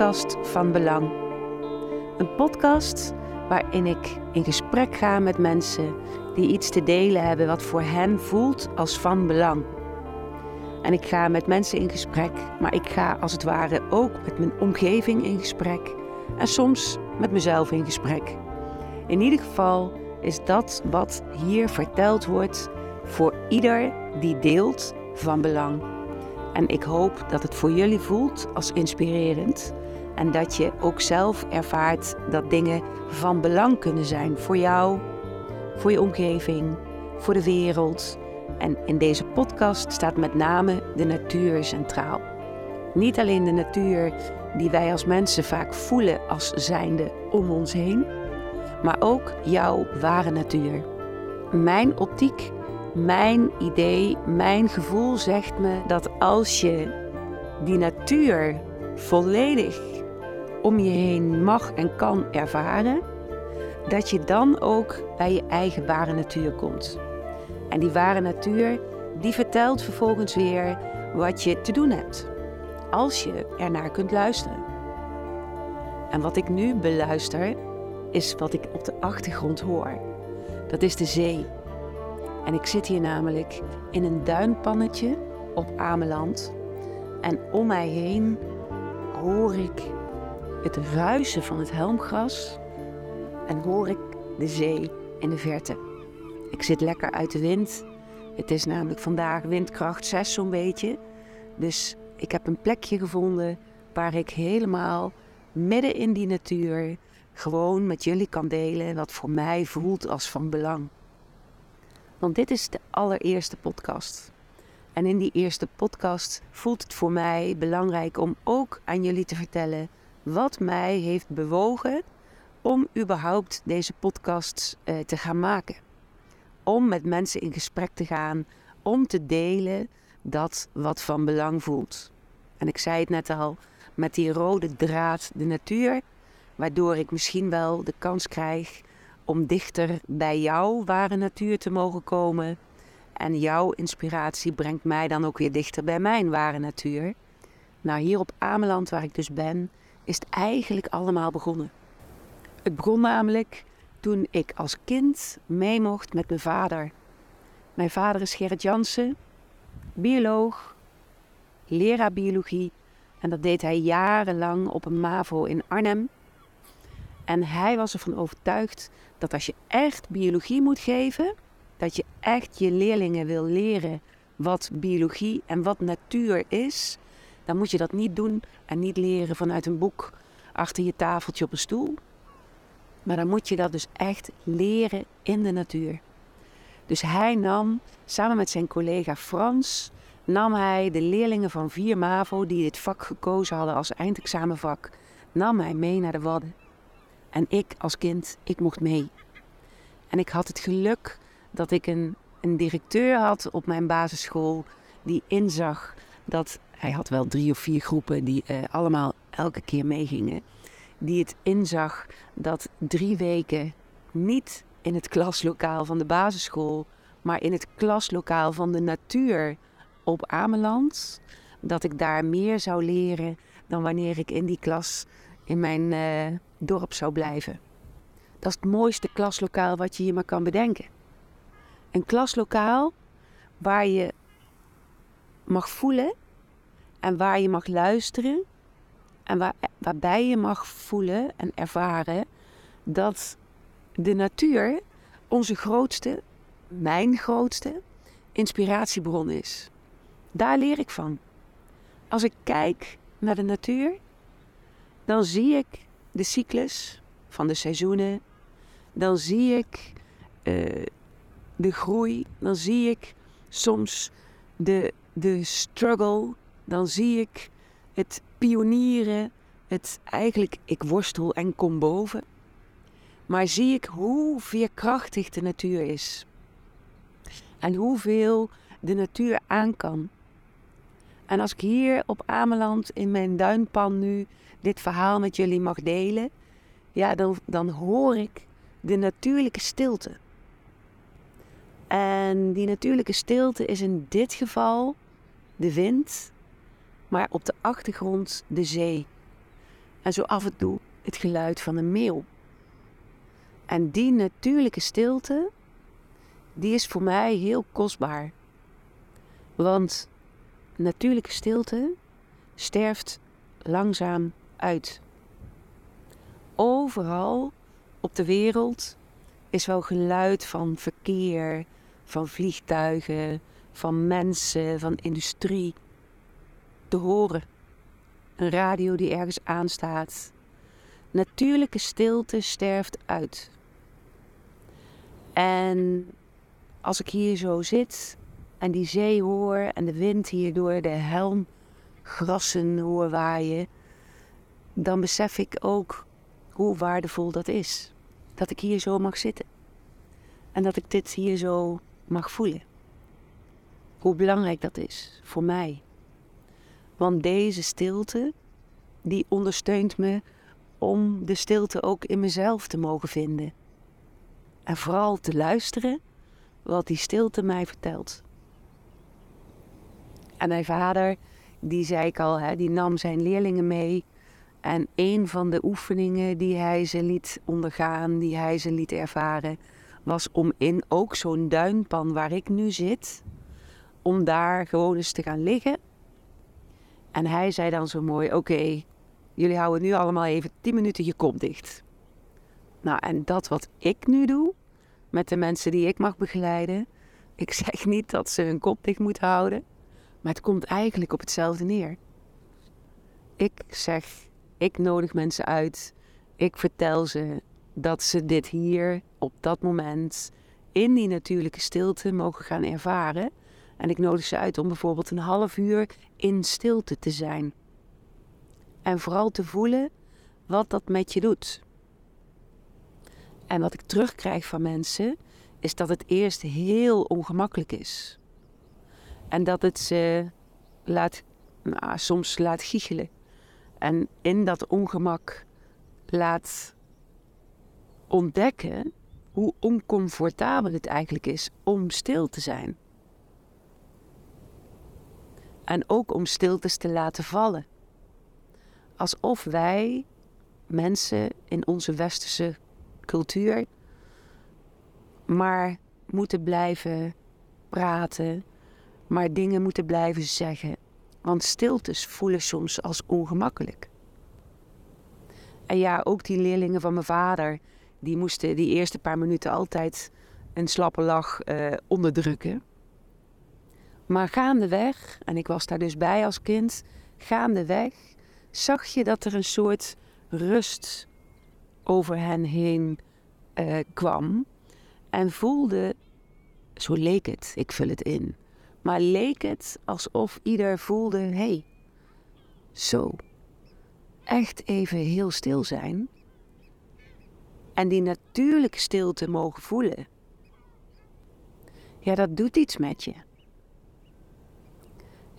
Podcast van Belang. Een podcast waarin ik in gesprek ga met mensen die iets te delen hebben wat voor hen voelt als van belang. En ik ga met mensen in gesprek, maar ik ga als het ware ook met mijn omgeving in gesprek en soms met mezelf in gesprek. In ieder geval is dat wat hier verteld wordt voor ieder die deelt van belang. En ik hoop dat het voor jullie voelt als inspirerend en dat je ook zelf ervaart dat dingen van belang kunnen zijn voor jou, voor je omgeving, voor de wereld. En in deze podcast staat met name de natuur centraal. Niet alleen de natuur die wij als mensen vaak voelen als zijnde om ons heen, maar ook jouw ware natuur. Mijn optiek, mijn idee, mijn gevoel zegt me dat als je die natuur volledig om je heen mag en kan ervaren, dat je dan ook bij je eigen ware natuur komt. En die ware natuur, die vertelt vervolgens weer wat je te doen hebt, als je ernaar kunt luisteren. En wat ik nu beluister, is wat ik op de achtergrond hoor. Dat is de zee. En ik zit hier namelijk in een duinpannetje op Ameland. En om mij heen hoor ik het ruisen van het helmgras en hoor ik de zee in de verte. Ik zit lekker uit de wind. Het is namelijk vandaag windkracht 6 zo'n beetje. Dus ik heb een plekje gevonden waar ik helemaal midden in die natuur gewoon met jullie kan delen wat voor mij voelt als van belang. Want dit is de allereerste podcast. En in die eerste podcast voelt het voor mij belangrijk om ook aan jullie te vertellen wat mij heeft bewogen om überhaupt deze podcasts eh, te gaan maken. Om met mensen in gesprek te gaan, om te delen dat wat van belang voelt. En ik zei het net al, met die rode draad de natuur, waardoor ik misschien wel de kans krijg om dichter bij jouw ware natuur te mogen komen. En jouw inspiratie brengt mij dan ook weer dichter bij mijn ware natuur. Nou, hier op Ameland, waar ik dus ben, is het eigenlijk allemaal begonnen. Het begon namelijk toen ik als kind mee mocht met mijn vader. Mijn vader is Gerrit Jansen, bioloog, leraar biologie. En dat deed hij jarenlang op een MAVO in Arnhem. En hij was ervan overtuigd dat als je echt biologie moet geven, dat je echt je leerlingen wil leren wat biologie en wat natuur is, dan moet je dat niet doen en niet leren vanuit een boek achter je tafeltje op een stoel. Maar dan moet je dat dus echt leren in de natuur. Dus hij nam, samen met zijn collega Frans, nam hij de leerlingen van 4 MAVO die dit vak gekozen hadden als eindexamenvak, nam hij mee naar de Wadden. En ik als kind, ik mocht mee. En ik had het geluk dat ik een, een directeur had op mijn basisschool die inzag dat hij had wel drie of vier groepen die uh, allemaal elke keer meegingen. Die het inzag dat drie weken niet in het klaslokaal van de basisschool, maar in het klaslokaal van de natuur op Ameland, dat ik daar meer zou leren dan wanneer ik in die klas in mijn uh, dorp zou blijven. Dat is het mooiste klaslokaal wat je je maar kan bedenken. Een klaslokaal waar je mag voelen en waar je mag luisteren en waar, waarbij je mag voelen en ervaren dat de natuur onze grootste, mijn grootste inspiratiebron is. Daar leer ik van. Als ik kijk naar de natuur, dan zie ik de cyclus van de seizoenen, dan zie ik uh, de groei, dan zie ik soms de, de struggle dan zie ik het pionieren, het eigenlijk ik worstel en kom boven. Maar zie ik hoe veerkrachtig de natuur is. En hoeveel de natuur aan kan. En als ik hier op Ameland in mijn duinpan nu dit verhaal met jullie mag delen, ja, dan, dan hoor ik de natuurlijke stilte. En die natuurlijke stilte is in dit geval de wind maar op de achtergrond de zee. En zo af en toe het geluid van een meeuw. En die natuurlijke stilte, die is voor mij heel kostbaar. Want natuurlijke stilte sterft langzaam uit. Overal op de wereld is wel geluid van verkeer, van vliegtuigen, van mensen, van industrie te horen. Een radio die ergens aanstaat. Natuurlijke stilte sterft uit. En als ik hier zo zit en die zee hoor en de wind hier door de helm grassen hoor waaien, dan besef ik ook hoe waardevol dat is. Dat ik hier zo mag zitten. En dat ik dit hier zo mag voelen. Hoe belangrijk dat is voor mij. Want deze stilte, die ondersteunt me om de stilte ook in mezelf te mogen vinden. En vooral te luisteren wat die stilte mij vertelt. En mijn vader, die zei ik al, hè, die nam zijn leerlingen mee. En een van de oefeningen die hij ze liet ondergaan, die hij ze liet ervaren, was om in ook zo'n duinpan waar ik nu zit, om daar gewoon eens te gaan liggen. En hij zei dan zo mooi: Oké, jullie houden nu allemaal even 10 minuten je kop dicht. Nou, en dat wat ik nu doe met de mensen die ik mag begeleiden. Ik zeg niet dat ze hun kop dicht moeten houden, maar het komt eigenlijk op hetzelfde neer. Ik zeg, ik nodig mensen uit. Ik vertel ze dat ze dit hier op dat moment in die natuurlijke stilte mogen gaan ervaren. En ik nodig ze uit om bijvoorbeeld een half uur in stilte te zijn. En vooral te voelen wat dat met je doet. En wat ik terugkrijg van mensen is dat het eerst heel ongemakkelijk is. En dat het ze laat, nou, soms laat giechelen. En in dat ongemak laat ontdekken hoe oncomfortabel het eigenlijk is om stil te zijn. En ook om stiltes te laten vallen. Alsof wij mensen in onze westerse cultuur maar moeten blijven praten, maar dingen moeten blijven zeggen. Want stiltes voelen soms als ongemakkelijk. En ja, ook die leerlingen van mijn vader, die moesten die eerste paar minuten altijd een slappe lach uh, onderdrukken. Maar gaandeweg, en ik was daar dus bij als kind, gaandeweg zag je dat er een soort rust over hen heen uh, kwam. En voelde, zo leek het, ik vul het in, maar leek het alsof ieder voelde: hé, hey, zo, echt even heel stil zijn. En die natuurlijke stilte mogen voelen. Ja, dat doet iets met je.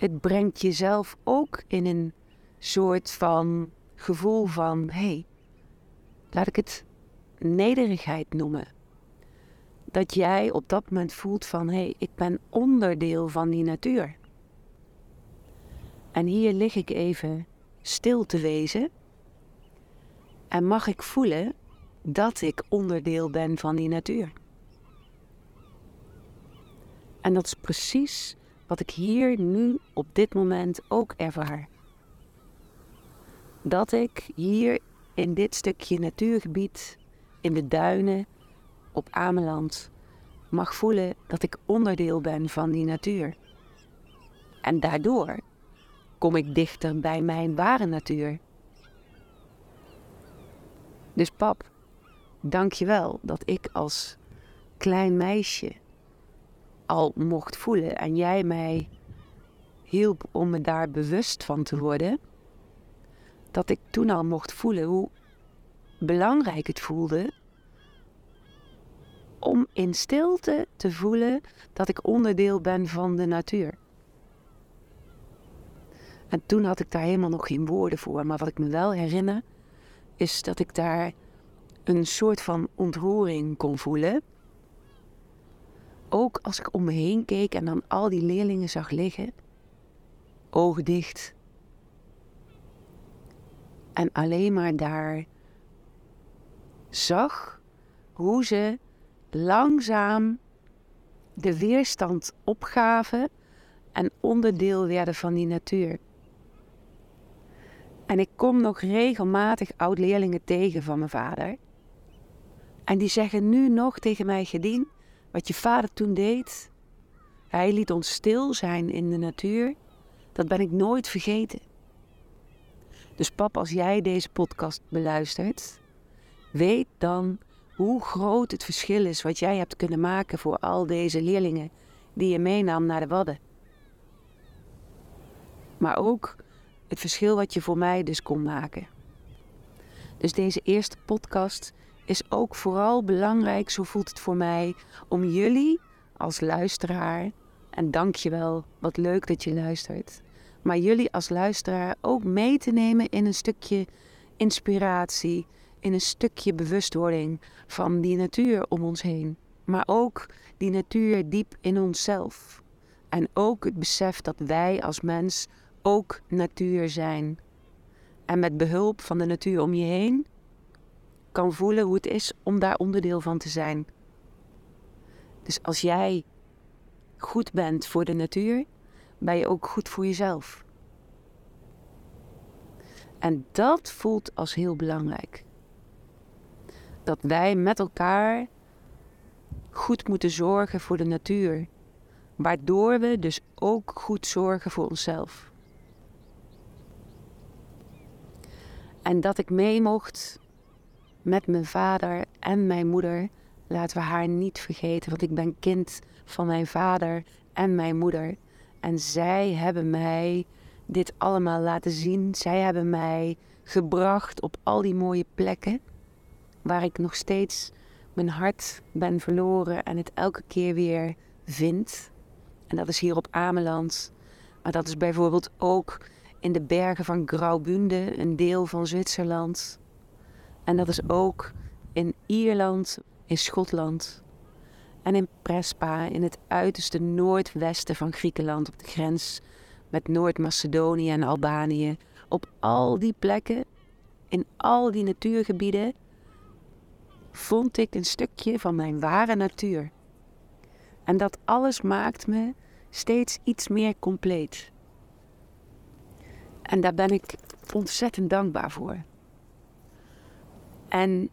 Het brengt jezelf ook in een soort van gevoel van: hé, hey, laat ik het nederigheid noemen. Dat jij op dat moment voelt van hé, hey, ik ben onderdeel van die natuur. En hier lig ik even stil te wezen. En mag ik voelen dat ik onderdeel ben van die natuur. En dat is precies wat ik hier nu op dit moment ook ervaar. Dat ik hier in dit stukje natuurgebied in de duinen op Ameland mag voelen dat ik onderdeel ben van die natuur. En daardoor kom ik dichter bij mijn ware natuur. Dus pap, dank je wel dat ik als klein meisje al mocht voelen en jij mij hielp om me daar bewust van te worden. Dat ik toen al mocht voelen hoe belangrijk het voelde om in stilte te voelen dat ik onderdeel ben van de natuur. En toen had ik daar helemaal nog geen woorden voor, maar wat ik me wel herinner is dat ik daar een soort van ontroering kon voelen. Ook als ik om me heen keek en dan al die leerlingen zag liggen, ogen dicht, En alleen maar daar zag hoe ze langzaam de weerstand opgaven en onderdeel werden van die natuur. En ik kom nog regelmatig oud-leerlingen tegen van mijn vader. En die zeggen nu nog tegen mij, Gedien, wat je vader toen deed. Hij liet ons stil zijn in de natuur. Dat ben ik nooit vergeten. Dus pap, als jij deze podcast beluistert, weet dan hoe groot het verschil is wat jij hebt kunnen maken voor al deze leerlingen die je meenam naar de Wadden. Maar ook het verschil wat je voor mij dus kon maken. Dus deze eerste podcast is ook vooral belangrijk, zo voelt het voor mij, om jullie als luisteraar, en dank je wel, wat leuk dat je luistert, maar jullie als luisteraar ook mee te nemen in een stukje inspiratie, in een stukje bewustwording van die natuur om ons heen. Maar ook die natuur diep in onszelf. En ook het besef dat wij als mens ook natuur zijn. En met behulp van de natuur om je heen kan voelen hoe het is om daar onderdeel van te zijn. Dus als jij goed bent voor de natuur, ben je ook goed voor jezelf. En dat voelt als heel belangrijk. Dat wij met elkaar goed moeten zorgen voor de natuur, waardoor we dus ook goed zorgen voor onszelf. En dat ik mee mocht met mijn vader en mijn moeder. Laten we haar niet vergeten, want ik ben kind van mijn vader en mijn moeder. En zij hebben mij dit allemaal laten zien. Zij hebben mij gebracht op al die mooie plekken waar ik nog steeds mijn hart ben verloren en het elke keer weer vind. En dat is hier op Ameland. Maar dat is bijvoorbeeld ook in de bergen van Graubünden, een deel van Zwitserland. En dat is ook in Ierland, in Schotland en in Prespa, in het uiterste noordwesten van Griekenland, op de grens met Noord-Macedonië en Albanië. Op al die plekken, in al die natuurgebieden, vond ik een stukje van mijn ware natuur. En dat alles maakt me steeds iets meer compleet. En daar ben ik ontzettend dankbaar voor. En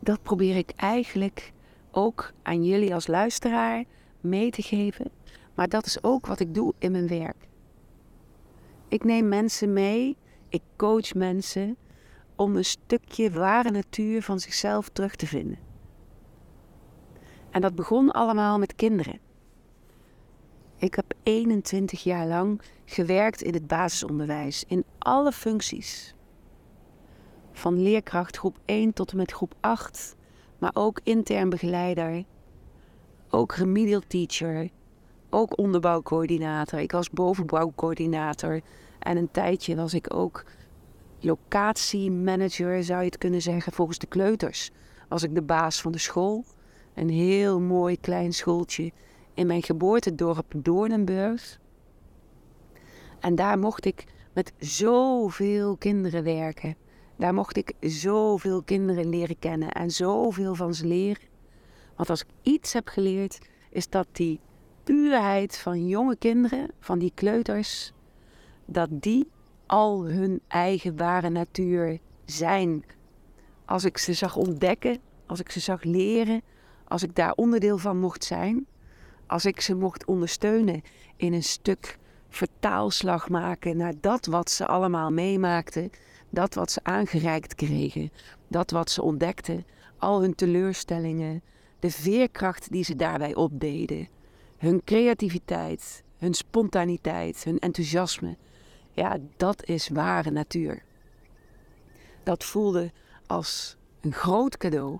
dat probeer ik eigenlijk ook aan jullie als luisteraar mee te geven. Maar dat is ook wat ik doe in mijn werk. Ik neem mensen mee, ik coach mensen om een stukje ware natuur van zichzelf terug te vinden. En dat begon allemaal met kinderen. Ik heb 21 jaar lang gewerkt in het basisonderwijs, in alle functies. Van leerkracht groep 1 tot en met groep 8, maar ook intern begeleider, ook remedial teacher, ook onderbouwcoördinator. Ik was bovenbouwcoördinator en een tijdje was ik ook locatiemanager, zou je het kunnen zeggen, volgens de kleuters. Was ik de baas van de school. Een heel mooi klein schooltje in mijn geboortedorp Doornenburg. En daar mocht ik met zoveel kinderen werken. Daar mocht ik zoveel kinderen leren kennen en zoveel van ze leren. Want als ik iets heb geleerd, is dat die puurheid van jonge kinderen, van die kleuters, dat die al hun eigen ware natuur zijn. Als ik ze zag ontdekken, als ik ze zag leren, als ik daar onderdeel van mocht zijn, als ik ze mocht ondersteunen in een stuk vertaalslag maken naar dat wat ze allemaal meemaakten, dat wat ze aangereikt kregen, dat wat ze ontdekten, al hun teleurstellingen, de veerkracht die ze daarbij opdeden, hun creativiteit, hun spontaniteit, hun enthousiasme. Ja, dat is ware natuur. Dat voelde als een groot cadeau.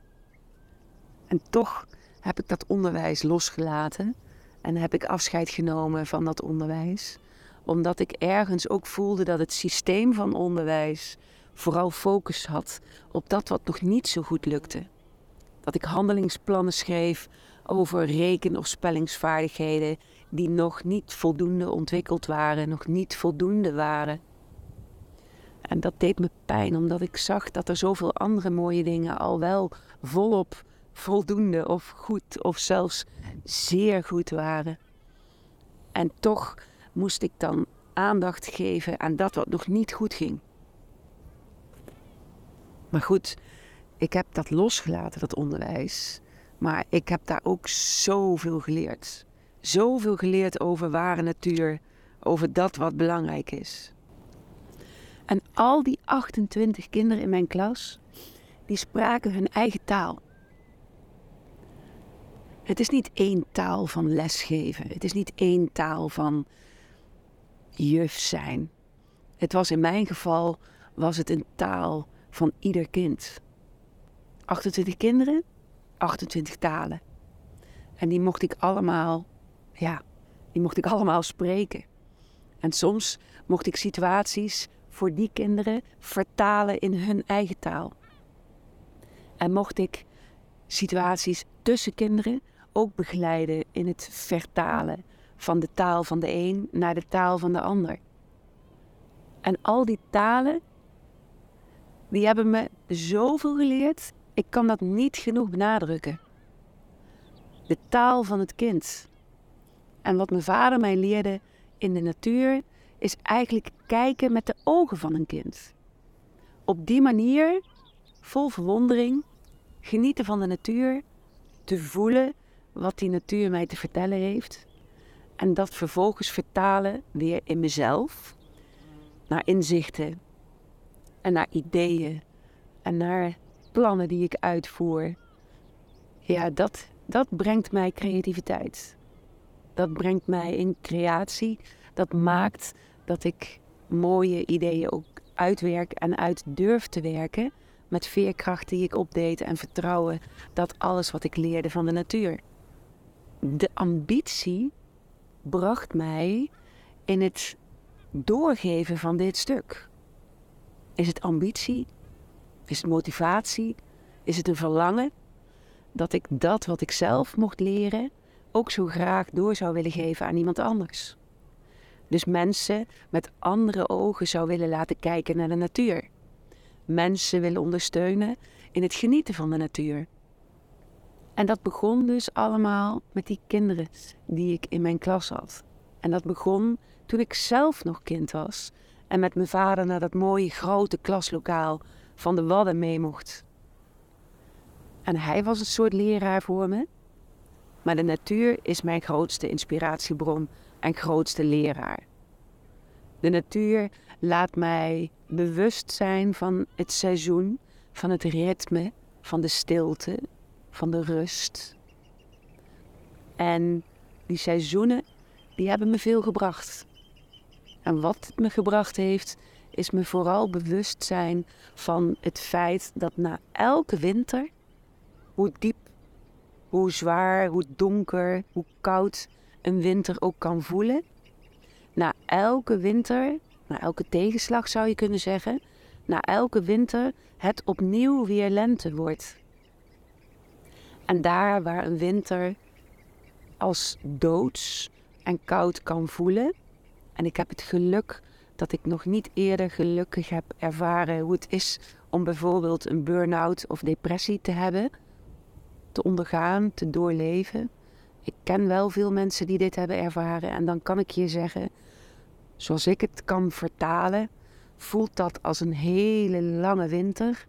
En toch heb ik dat onderwijs losgelaten en heb ik afscheid genomen van dat onderwijs, omdat ik ergens ook voelde dat het systeem van onderwijs vooral focus had op dat wat nog niet zo goed lukte. Dat ik handelingsplannen schreef over reken- of spellingsvaardigheden die nog niet voldoende ontwikkeld waren, nog niet voldoende waren. En dat deed me pijn, omdat ik zag dat er zoveel andere mooie dingen al wel volop voldoende of goed of zelfs zeer goed waren. En toch moest ik dan aandacht geven aan dat wat nog niet goed ging. Maar goed, ik heb dat losgelaten, dat onderwijs. Maar ik heb daar ook zoveel geleerd. Zoveel geleerd over ware natuur, over dat wat belangrijk is. En al die 28 kinderen in mijn klas, die spraken hun eigen taal. Het is niet één taal van lesgeven. Het is niet één taal van juf zijn. Het was in mijn geval was het een taal van ieder kind. 28 kinderen, 28 talen. En die mocht ik allemaal, ja, die mocht ik allemaal spreken. En soms mocht ik situaties voor die kinderen vertalen in hun eigen taal. En mocht ik situaties tussen kinderen ook begeleiden in het vertalen van de taal van de een naar de taal van de ander. En al die talen, die hebben me zoveel geleerd, ik kan dat niet genoeg benadrukken. De taal van het kind. En wat mijn vader mij leerde in de natuur, is eigenlijk kijken met de ogen van een kind. Op die manier, vol verwondering, genieten van de natuur, te voelen wat die natuur mij te vertellen heeft. En dat vervolgens vertalen weer in mezelf. Naar inzichten en naar ideeën en naar plannen die ik uitvoer. Ja, dat, dat brengt mij creativiteit. Dat brengt mij in creatie. Dat maakt dat ik mooie ideeën ook uitwerk en uit durf te werken. Met veerkracht die ik opdeed en vertrouwen dat alles wat ik leerde van de natuur de ambitie bracht mij in het doorgeven van dit stuk. Is het ambitie? Is het motivatie? Is het een verlangen dat ik dat wat ik zelf mocht leren ook zo graag door zou willen geven aan iemand anders? Dus mensen met andere ogen zou willen laten kijken naar de natuur. Mensen willen ondersteunen in het genieten van de natuur. En dat begon dus allemaal met die kinderen die ik in mijn klas had. En dat begon toen ik zelf nog kind was en met mijn vader naar dat mooie grote klaslokaal van de Wadden mee mocht. En hij was een soort leraar voor me. Maar de natuur is mijn grootste inspiratiebron en grootste leraar. De natuur laat mij bewust zijn van het seizoen, van het ritme, van de stilte, van de rust. En die seizoenen, die hebben me veel gebracht. En wat het me gebracht heeft, is me vooral bewust zijn van het feit dat na elke winter, hoe diep, hoe zwaar, hoe donker, hoe koud een winter ook kan voelen, na elke winter, na elke tegenslag zou je kunnen zeggen, na elke winter het opnieuw weer lente wordt. En daar waar een winter als doods en koud kan voelen. En ik heb het geluk dat ik nog niet eerder gelukkig heb ervaren hoe het is om bijvoorbeeld een burn-out of depressie te hebben, te ondergaan, te doorleven. Ik ken wel veel mensen die dit hebben ervaren en dan kan ik je zeggen, zoals ik het kan vertalen, voelt dat als een hele lange winter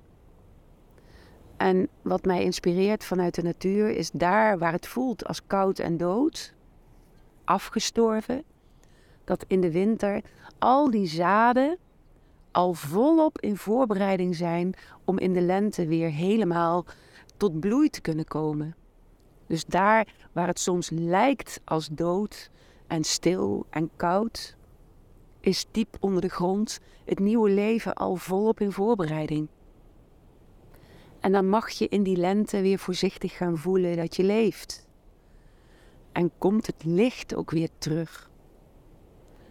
en wat mij inspireert vanuit de natuur is daar waar het voelt als koud en dood, afgestorven, dat in de winter al die zaden al volop in voorbereiding zijn om in de lente weer helemaal tot bloei te kunnen komen. Dus daar waar het soms lijkt als dood en stil en koud, is diep onder de grond het nieuwe leven al volop in voorbereiding. En dan mag je in die lente weer voorzichtig gaan voelen dat je leeft. En komt het licht ook weer terug.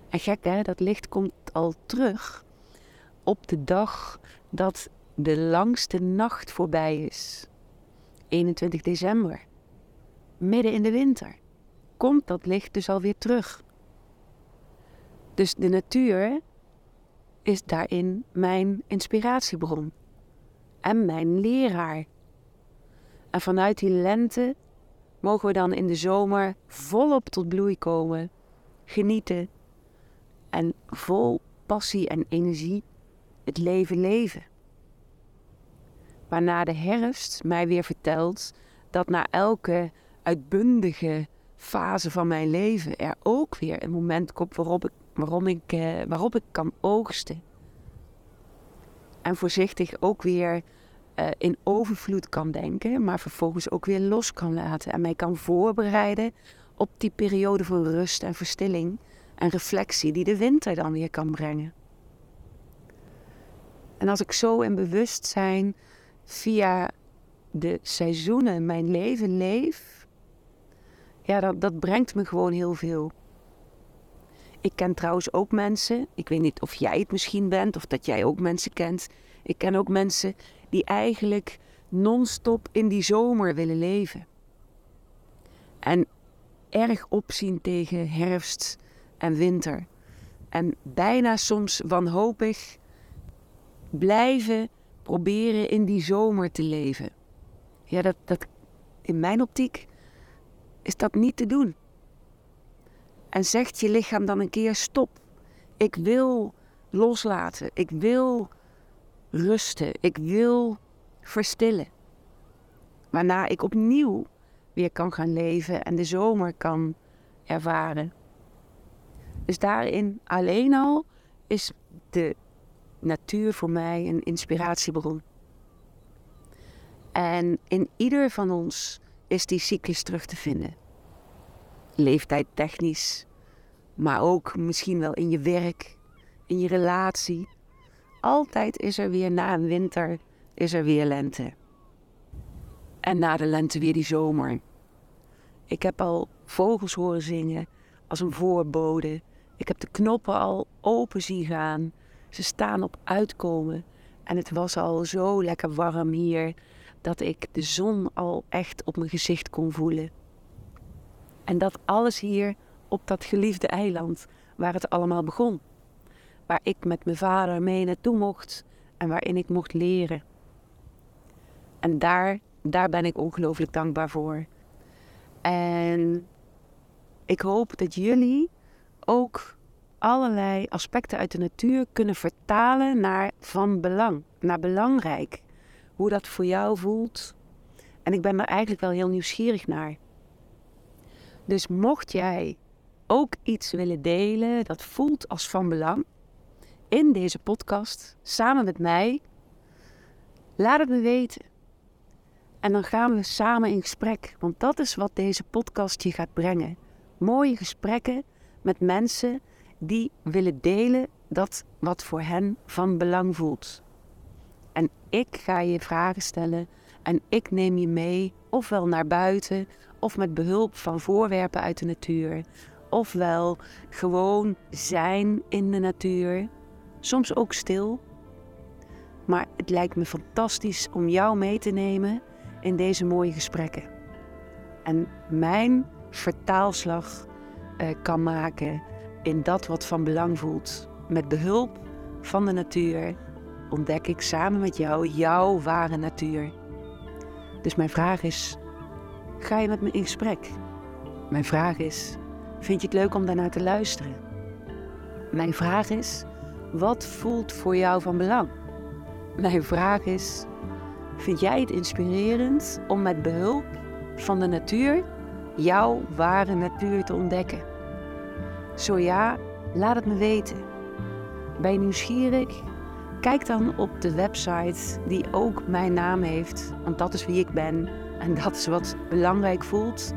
En gek hè, dat licht komt al terug op de dag dat de langste nacht voorbij is. 21 december. Midden in de winter. Komt dat licht dus alweer terug. Dus de natuur is daarin mijn inspiratiebron en mijn leraar. En vanuit die lente mogen we dan in de zomer volop tot bloei komen, genieten en vol passie en energie het leven leven. Waarna de herfst mij weer vertelt dat na elke uitbundige fase van mijn leven er ook weer een moment komt waarop ik, waarom ik, eh, waarop ik kan oogsten. En voorzichtig ook weer uh, in overvloed kan denken, maar vervolgens ook weer los kan laten en mij kan voorbereiden op die periode van rust en verstilling en reflectie die de winter dan weer kan brengen. En als ik zo in bewustzijn via de seizoenen mijn leven leef, ja, dat, dat brengt me gewoon heel veel. Ik ken trouwens ook mensen, ik weet niet of jij het misschien bent of dat jij ook mensen kent. Ik ken ook mensen die eigenlijk non-stop in die zomer willen leven. En erg opzien tegen herfst en winter. En bijna soms wanhopig blijven proberen in die zomer te leven. Ja, dat, dat, in mijn optiek is dat niet te doen. En zegt je lichaam dan een keer stop. Ik wil loslaten. Ik wil rusten. Ik wil verstillen. Waarna ik opnieuw weer kan gaan leven en de zomer kan ervaren. Dus daarin alleen al is de natuur voor mij een inspiratiebron. En in ieder van ons is die cyclus terug te vinden. Leeftijd technisch, maar ook misschien wel in je werk, in je relatie. Altijd is er weer na een winter, is er weer lente. En na de lente weer die zomer. Ik heb al vogels horen zingen als een voorbode. Ik heb de knoppen al open zien gaan. Ze staan op uitkomen. En het was al zo lekker warm hier dat ik de zon al echt op mijn gezicht kon voelen. En dat alles hier op dat geliefde eiland waar het allemaal begon. Waar ik met mijn vader mee naartoe mocht en waarin ik mocht leren. En daar, daar ben ik ongelooflijk dankbaar voor. En ik hoop dat jullie ook allerlei aspecten uit de natuur kunnen vertalen naar van belang, naar belangrijk. Hoe dat voor jou voelt. En ik ben er eigenlijk wel heel nieuwsgierig naar. Dus mocht jij ook iets willen delen dat voelt als van belang in deze podcast, samen met mij, laat het me weten. En dan gaan we samen in gesprek, want dat is wat deze podcast je gaat brengen. Mooie gesprekken met mensen die willen delen dat wat voor hen van belang voelt. En ik ga je vragen stellen en ik neem je mee, ofwel naar buiten, of met behulp van voorwerpen uit de natuur, ofwel gewoon zijn in de natuur, soms ook stil. Maar het lijkt me fantastisch om jou mee te nemen in deze mooie gesprekken. En mijn vertaalslag uh, kan maken in dat wat van belang voelt. Met behulp van de natuur ontdek ik samen met jou jouw ware natuur. Dus mijn vraag is: ga je met me in gesprek? Mijn vraag is: vind je het leuk om daarnaar te luisteren? Mijn vraag is: wat voelt voor jou van belang? Mijn vraag is: vind jij het inspirerend om met behulp van de natuur jouw ware natuur te ontdekken? Zo ja, laat het me weten. Ben je nieuwsgierig? Kijk dan op de website die ook mijn naam heeft, want dat is wie ik ben en dat is wat belangrijk voelt.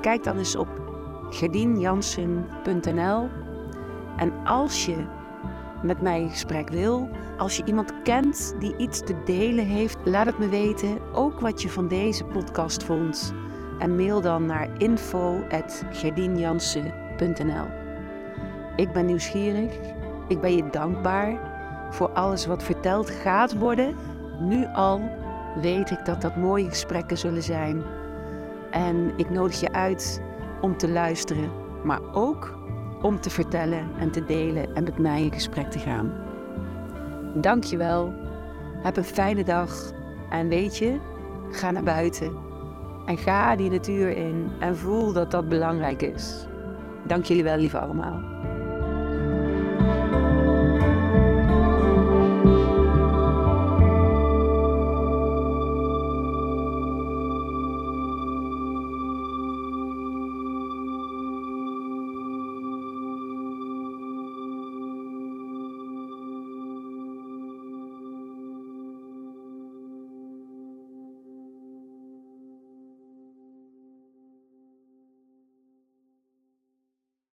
Kijk dan eens op gedienjansen.nl en als je met mij in gesprek wil, als je iemand kent die iets te delen heeft, laat het me weten, ook wat je van deze podcast vond. En mail dan naar info.gedienjansen.nl Ik ben nieuwsgierig, ik ben je dankbaar voor alles wat verteld gaat worden. Nu al weet ik dat dat mooie gesprekken zullen zijn. En ik nodig je uit om te luisteren, maar ook om te vertellen en te delen en met mij in gesprek te gaan. Dank je wel. Heb een fijne dag. En weet je, ga naar buiten. En ga die natuur in en voel dat dat belangrijk is. Dank jullie wel, lieve allemaal.